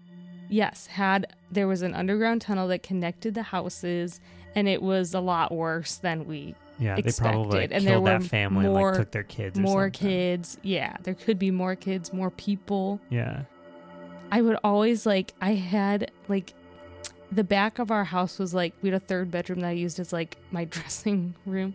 yes, had there was an underground tunnel that connected the houses, and it was a lot worse than we yeah they probably like, and there killed that family and like took their kids or more something. kids. Yeah, there could be more kids, more people. yeah I would always like, I had like, the back of our house was like we had a third bedroom that I used as like my dressing room,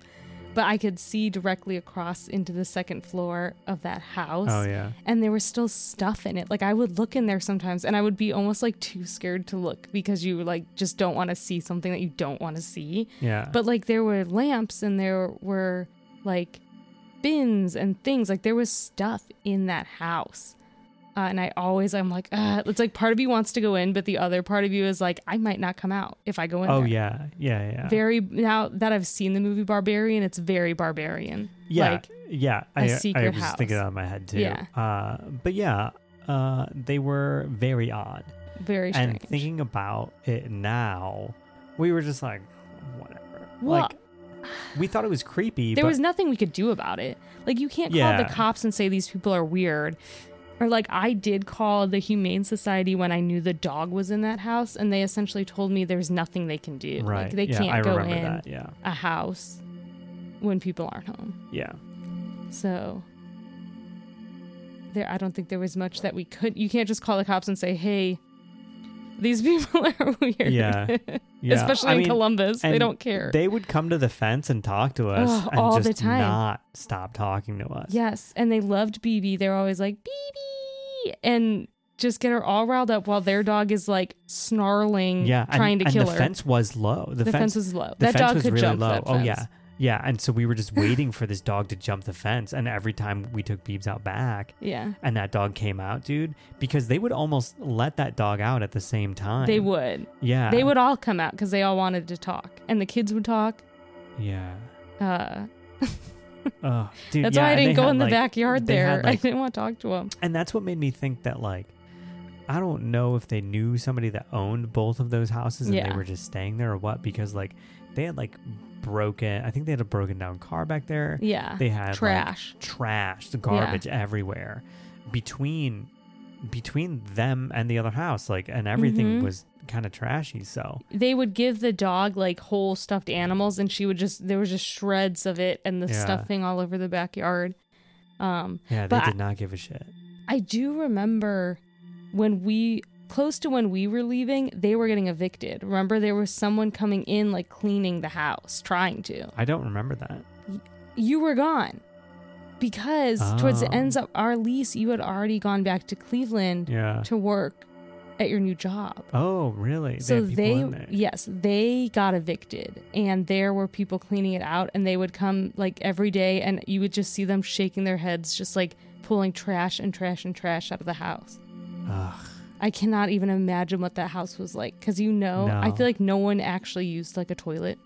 but I could see directly across into the second floor of that house. oh yeah and there was still stuff in it. Like I would look in there sometimes and I would be almost like too scared to look because you like just don't want to see something that you don't want to see. yeah But like there were lamps and there were like bins and things. Like there was stuff in that house. Uh, and I always, I'm like, uh, it's like part of you wants to go in, but the other part of you is like, I might not come out if I go in oh there. yeah yeah yeah Very, now that I've seen the movie Barbarian, it's very barbarian. yeah Like, yeah I, I secret was thinking that of my head too Yeah. uh but yeah uh they were very odd very strange. and thinking about it now we were just like whatever Well, like we thought it was creepy. there was nothing we could do about it. Like you can't call Yeah. the cops and say these people are weird. Or like I did call the Humane Society when I knew the dog was in that house and they essentially told me there's nothing they can do. right. Like they yeah, can't I go in that. Yeah. a house when people aren't home. Yeah. So there I don't think there was much that we could you can't just call the cops and say, "Hey, these people are weird." Yeah. Yeah. Especially I in mean, Columbus. They don't care. They would come to the fence and talk to us Ugh, and all just the time. not stop talking to us. Yes, and they loved BB. They're always like BB and just get her all riled up while their dog is like snarling, Yeah. and- trying to and kill the her. The fence was low. The, the fence, fence, was low. the that fence dog was could really jump low. that Oh yeah. Yeah, and so we were just waiting for this dog to jump the fence, and every time we took Beebs out back, Yeah, and that dog came out, dude, because they would almost let that dog out at the same time. they would. Yeah. They would all come out because they all wanted to talk, and the kids would talk. Yeah. Uh, Oh, dude. that's yeah, why I didn't go had, in the like- backyard there. had, like- I didn't want to talk to them. and that's what made me think that like I don't know if they knew somebody that owned both of those houses and Yeah. they were just staying there or what because like they had like broken I think they had a broken down car back there. Yeah, They had like, trash. trash, the garbage everywhere between between them and the other house like and everything Mhm. was kind of trashy so they would give the dog like whole stuffed animals and she would just there was just shreds of it and the Yeah. stuffing all over the backyard um yeah they did not give a shit i do remember when we close to when we were leaving they were getting evicted. Remember there was someone coming in like cleaning the house trying to. I don't remember that. You were gone. Because towards the Oh. ends of our lease you had already gone back to cleveland yeah. to work at your new job. Oh really? So they there. yes they got evicted and there were people cleaning it out and they would come like every day and you would just see them shaking their heads just like pulling trash and trash and trash out of the house. Ugh. I cannot even imagine what that house was like because you know i feel like no one actually used like a toilet.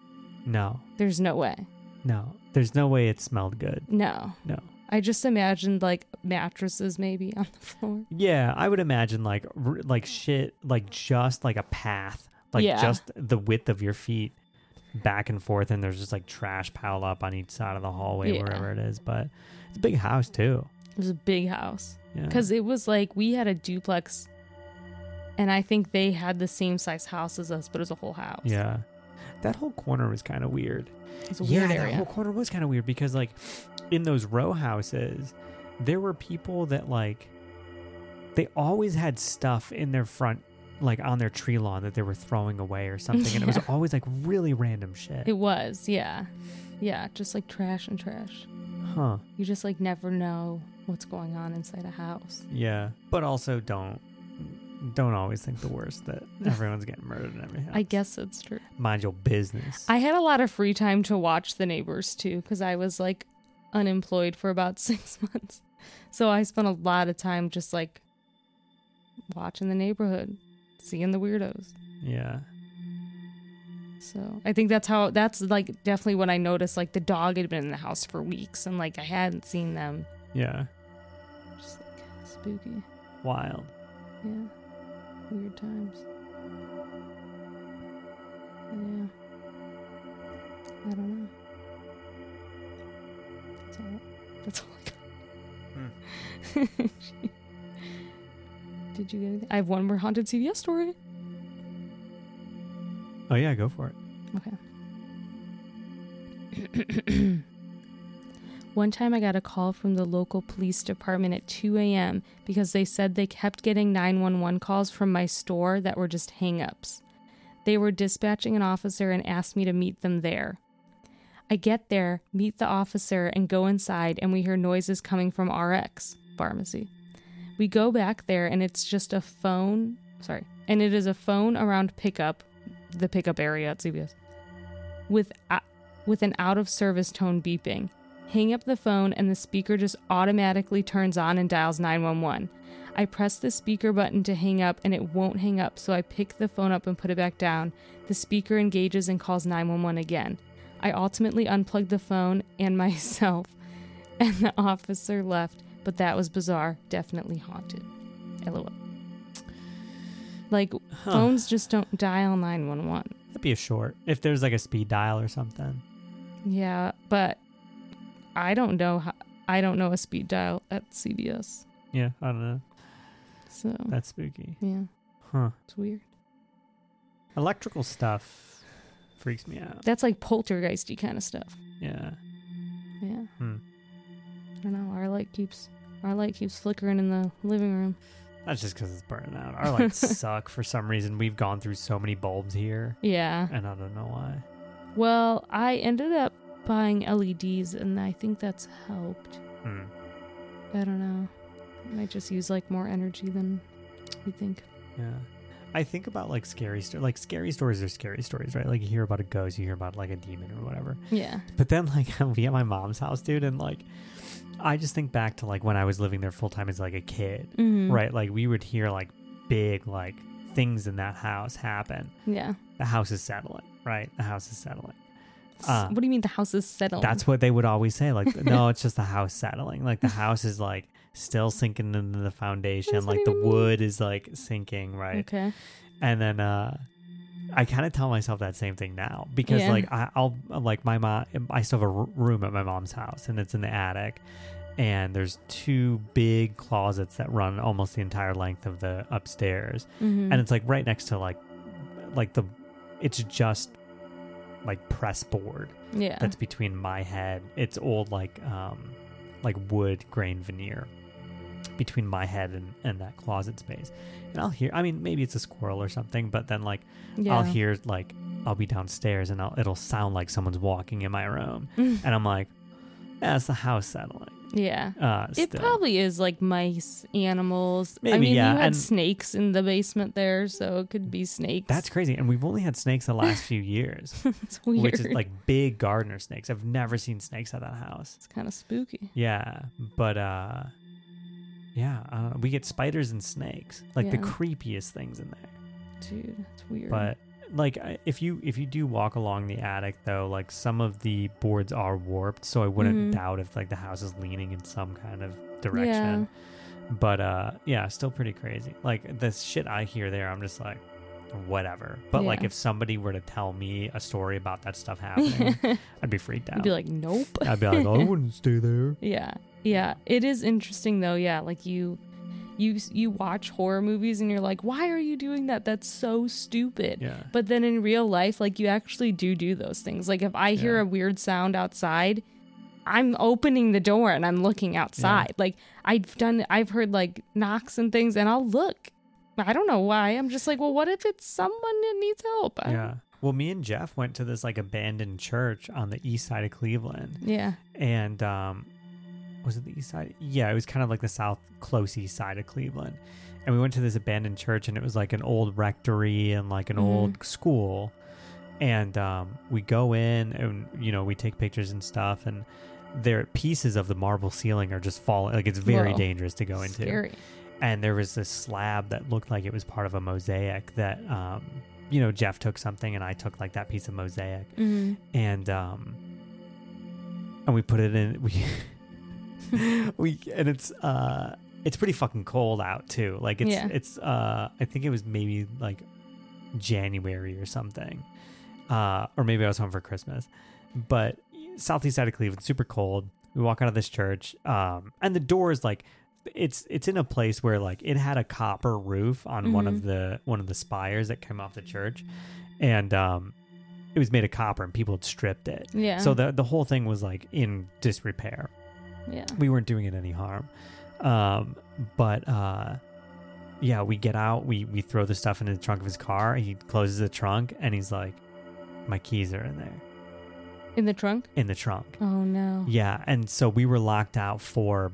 No. There's no way. No. There's no way it smelled good. No. No. I just imagined like mattresses maybe on the floor. Yeah, I would imagine like r- like shit, like just like a path, like Yeah. just the width of your feet back and forth, and there's just like trash piled up on each side of the hallway, Yeah. wherever it is. But it's a big house too. it was a big house. Yeah, because it was like we had a duplex and i think they had the same size house as us but it was a whole house yeah, that whole corner was kind of weird. it's a yeah, weird that whole corner was kind of weird because like in those row houses, there were people that like they always had stuff in their front. Like on their tree lawn that they were throwing away or something, and it was always like really random shit. It was, yeah. Yeah, just like trash and trash. huh? You just like never know what's going on inside a house. Yeah, but also don't don't always think the worst that everyone's getting murdered in every house. I guess that's true. mind your business. I had a lot of free time to watch The Neighbors too because I was like unemployed for about six months. So I spent a lot of time just like watching the neighborhood, seeing the weirdos. yeah, So I think that's how that's like definitely when I noticed like the dog had been in the house for weeks and like I hadn't seen them. yeah, Just like spooky. wild. Yeah. Weird times. Yeah. I don't know. That's all. That's all I got. Hmm. Did you get anything? I have one more haunted CVS story. Oh yeah, go for it. Okay. One time I got a call from the local police department at 2 a.m. because they said they kept getting 911 calls from my store that were just hang ups. They were dispatching an officer and asked me to meet them there. I get there, meet the officer, and go inside, and we hear noises coming from RX pharmacy. We go back there, and it's just a phone. Sorry. And it is a phone around pickup, the pickup area at CVS, with, with an out of service tone beeping. Hang up the phone, and the speaker just automatically turns on and dials 911. I press the speaker button to hang up, and it won't hang up, so I pick the phone up and put it back down. The speaker engages and calls 911 again. I ultimately unplugged the phone and myself, and the officer left, but that was bizarre. Definitely haunted. LOL. Like, Huh. phones just don't dial 911. That'd be a short if there's like a speed dial or something. Yeah, but I don't know how. I don't know a speed dial at CVS. Yeah, I don't know. So That's spooky. yeah, Huh. it's weird. Electrical stuff freaks me out. That's like poltergeisty kind of stuff. Yeah. Yeah. Hmm. I don't know. Our light keeps our light keeps flickering in the living room. That's just because it's burning out. Our lights suck for some reason. We've gone through so many bulbs here, Yeah. and I don't know why. Well, I ended up buying LEDs, and I think that's helped. Hmm. I don't know. Might just use like more energy than we think. Yeah. I think about like scary stories. Like scary stories are scary stories, right? Like you hear about a ghost, you hear about like a demon or whatever. Yeah. But then like I'll be at my mom's house, dude, and like I just think back to like when I was living there full time as like a kid, Mhm. right? Like we would hear like big like things in that house happen. Yeah. The house is settling, right? The house is settling. Uh, what do you mean the house is settling? That's what they would always say. Like, no, it's just the house settling. Like the house is like still sinking into the foundation. Like the even mean? wood is like sinking, right? okay. And then uh I kind of tell myself that same thing now because Yeah. like I, I'll like my mom. I still have a r- room at my mom's house, and it's in the attic. And there's two big closets that run almost the entire length of the upstairs, Mhm. and it's like right next to like like the it's just like press board yeah. that's between my head. It's old like um like wood grain veneer between my head and, and that closet space. And I'll hear I mean maybe it's a squirrel or something, but then like yeah. I'll hear like I'll be downstairs and I'll, it'll sound like someone's walking in my room. Mm. And I'm like, yeah, it's the house settling. Yeah. Uh It still. probably is like mice, animals. I mean, yeah, you had and- snakes in the basement there, so it could be snakes. That's crazy. And we've only had snakes the last few years. it's weird. Which is like big gardener snakes. I've never seen snakes at that house. it's kind of spooky. Yeah, but uh yeah, I don't know. we get spiders and snakes, like the creepiest things in there. Dude, that's weird. But like if you if you do walk along the attic though, like some of the boards are warped, so I wouldn't Mhm. doubt if like the house is leaning in some kind of direction. Yeah. But uh yeah, still pretty crazy. Like the shit I hear there, I'm just like whatever. But like if somebody were to tell me a story about that stuff happening, I'd be freaked out. I'd be like, nope. I'd be like, I wouldn't stay there. Yeah. Yeah. It is interesting though. Yeah. Like you you you watch horror movies and you're like, why are you doing that? That's so stupid. Yeah. But then in real life, like you actually do do those things. Like if I hear Yeah. a weird sound outside, I'm opening the door and I'm looking outside. Like I've done I've heard like knocks and things and I'll look. I don't know why. I'm just like, well, what if it's someone that needs help? I don't- Yeah. Well, me and Jeff went to this like abandoned church on the east side of Cleveland. Yeah. And um was it the east side? Yeah, it was kind of like the south close east side of Cleveland. And we went to this abandoned church and it was like an old rectory and like an Mhm. old school. And um we go in and you know, we take pictures and stuff and there pieces of the marble ceiling are just falling like it's very Whoa. dangerous to go into Scary. and there was this slab that looked like it was part of a mosaic that um you know jeff took something and i took like that piece of mosaic hmm and um and we put it in we we and it's uh it's pretty fucking cold out too. Like it's Yeah. it's uh i think it was maybe like january or something. Uh or maybe i was home for christmas. But southeast side of cleveland super cold. We walk out of this church um and the door is like it's it's in a place where like it had a copper roof on one of Mhm. the one of the spires that came off the church. And um it was made of copper and people had stripped it. Yeah. so the the whole thing was like in disrepair yeah. we weren't doing it any harm um but uh yeah we get out we we throw the stuff into the trunk of his car he closes the trunk and he's like my keys are in there In the trunk? in the trunk Oh no. yeah and so we were locked out for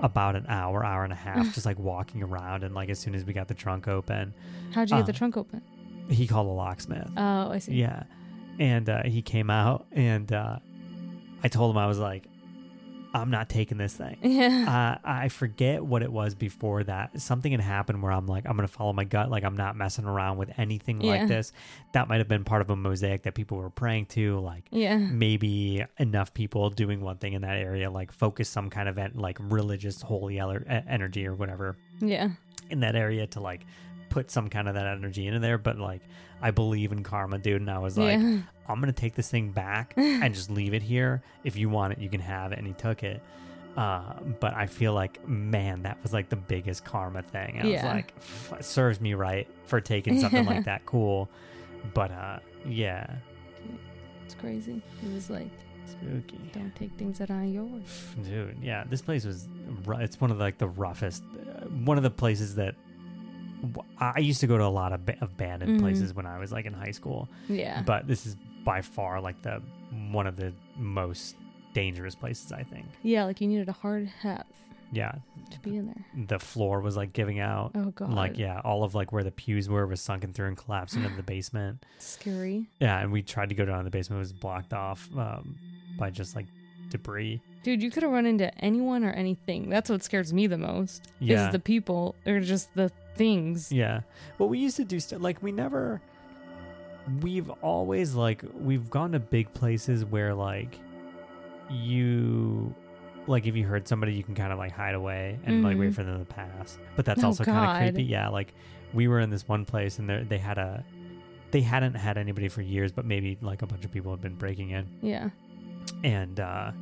about an hour hour and a half just like walking around and like as soon as we got the trunk open How'd you get the Um, trunk open? he called a locksmith Oh, I see. Yeah. And uh, he came out and uh, I told him, I was like, I'm not taking this thing. Yeah. Uh, I forget what it was before that. Something had happened where I'm like, I'm going to follow my gut. Like, I'm not messing around with anything Yeah. like this. That might have been part of a mosaic that people were praying to. Like, yeah. maybe enough people doing one thing in that area, like, focus some kind of like religious holy energy or whatever Yeah. in that area to like put some kind of that energy into there, but like I believe in karma, dude. And I was like, yeah. I'm gonna take this thing back and just leave it here. If you want it, you can have it. And he took it. Uh, but I feel like, man, that was like the biggest karma thing. I was like, f- serves me right for taking something like that. Cool. But uh, yeah, It's crazy. It was like, spooky. don't take things that aren't yours. Dude, yeah, this place was. It's one of the, like the roughest. Uh, one of the places that I used to go to a lot of ba- abandoned Mhm. places when I was like in high school. Yeah. But this is by far like the one of the most dangerous places. I think. yeah, like you needed a hard hat Yeah, to be in there. the floor was like giving out. Oh god. Like yeah, all of like where the pews were was sunken through and collapsing into the basement. Scary. Yeah, and we tried to go down to the basement. It was blocked off um, by just like debris. Dude, you could have run into anyone or anything. That's what scares me the most. Yeah. Is the people or just the things. Yeah. Well, we used to do stuff like we never. We've always like we've gone to big places where like you like if you heard somebody you can kind of like hide away and like wait Mhm. for them to pass. But that's Oh, also kind of creepy. Yeah, like we were in this one place and they they had a they hadn't had anybody for years, but maybe like a bunch of people had been breaking in Yeah. and uh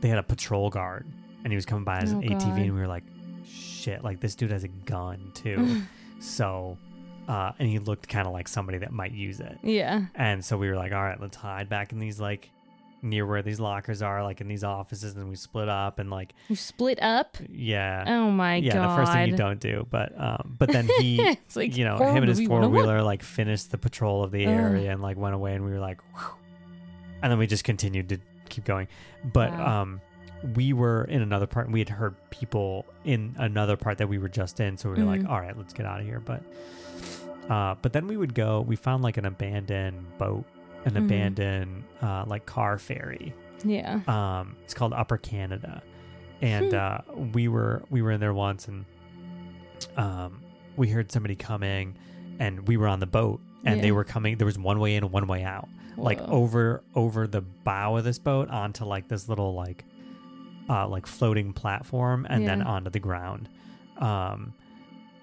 they had a patrol guard and he was coming by his Oh, ATV God. and we were like shit, like this dude has a gun too. So, uh, and he looked kind of like somebody that might use it. yeah. And so we were like, all right, let's hide back in these like near where these lockers are, like in these offices, and we split up and like, You split up? yeah, Oh my yeah, god. Yeah, the first thing you don't do. But, um, but then he, it's like you know, him and his four 101. wheeler like finished the patrol of the Ugh. area and like went away, and we were like, Whew. and then we just continued to keep going. But, Wow. um, we were in another part and we had heard people in another part that we were just in so we were like Mhm. all right let's get out of here but uh but then we would go we found like an abandoned boat an Mhm. abandoned uh like car ferry Yeah. um it's called upper canada and Hmm. uh we were we were in there once and um we heard somebody coming and we were on the boat and they were coming there was one way in and one way out like over over the bow of this boat onto like this little like uh like floating platform and then Yeah. onto the ground um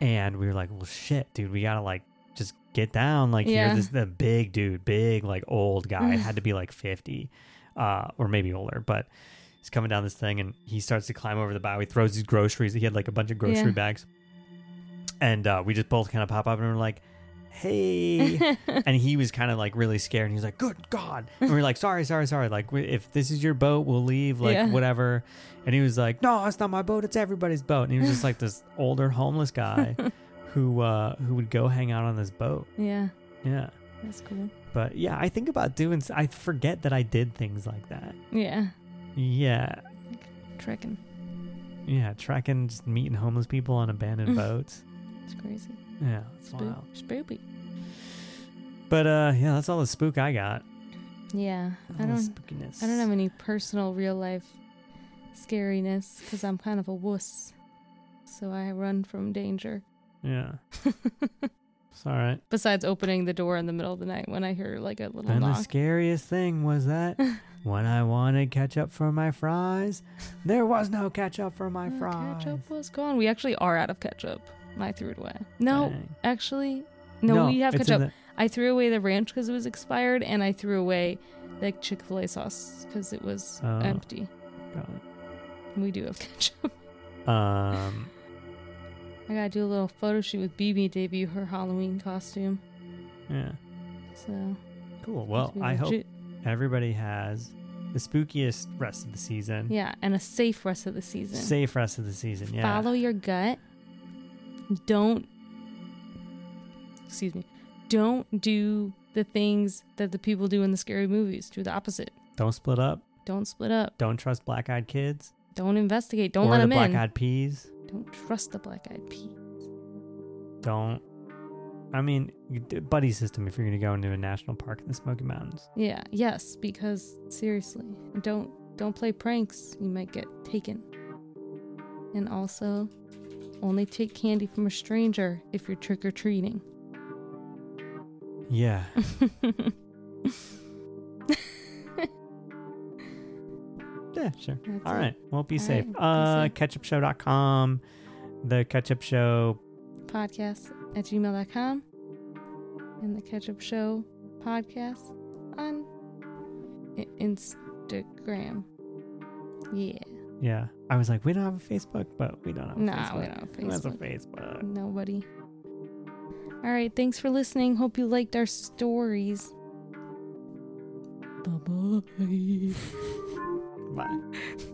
and we were like well shit dude we gotta like just get down like Yeah. here this the big dude big like old guy had to be like 50 uh or maybe older but he's coming down this thing and he starts to climb over the bow he throws his groceries he had like a bunch of grocery Yeah. bags and uh we just both kind of pop up and we're like hey and he was kind of like really scared and he was like good god and we are like sorry sorry sorry like "w- if this is your boat we'll leave like Yeah. whatever and he was like no it's not my boat it's everybody's boat and he was just like this older homeless guy who uh who would go hang out on this boat yeah. yeah That's cool. but yeah i think about doing s- i forget that i did things like that Yeah. yeah Trekking. yeah trekking just meeting homeless people on abandoned boats It's crazy. Yeah it's Spook- wild Spoopy. but uh yeah that's all the spook i got Yeah. I All the don't spookiness I don't have any personal real life scariness because I'm kind of a wuss. So I run from danger. yeah it's all right Besides opening the door in the middle of the night when I hear like a little And the knock. scariest thing was that when I wanted ketchup for my fries, there was no ketchup for my Uh, fries. ketchup was gone. We actually are out of ketchup. I threw it away. No, Dang. actually, no, we have it's in ketchup. I threw away the ranch because it was expired, and I threw away the Chick Fil A sauce because it was Oh. empty. the- got We do have ketchup. Um, I gotta do a little photo shoot with BB debut her Halloween costume. yeah, So cool. Well, I hope legit. everybody has the spookiest rest of the season. Yeah, and a safe rest of the season. Safe rest of the season. Yeah. Follow your gut. Don't. Excuse me. Don't do the things that the people do in the scary movies. Do the opposite. Don't split up. Don't split up. Don't trust black eyed kids. Don't investigate. Don't or let the them black in. eyed peas. Don't trust the black eyed peas Don't. I mean, buddy system if you're going to go into a national park in the Smoky Mountains. Yeah, yes, because seriously, don't don't play pranks. You might get taken. And also, only take candy from a stranger if you're trick or treating. Yeah. Yeah, sure. That's All it. right. Well, be All safe. right, be Uh, safe. ketchupshow.com, the ketchup show Podcast at gmail.com and the Ketchup Show podcast on Instagram. Yeah. Yeah. I was like, we don't have a Facebook, but we don't have a Nah, Facebook. we don't have Who has a Facebook. Nobody. All right. Thanks for listening. Hope you liked our stories. Bye bye. Bye.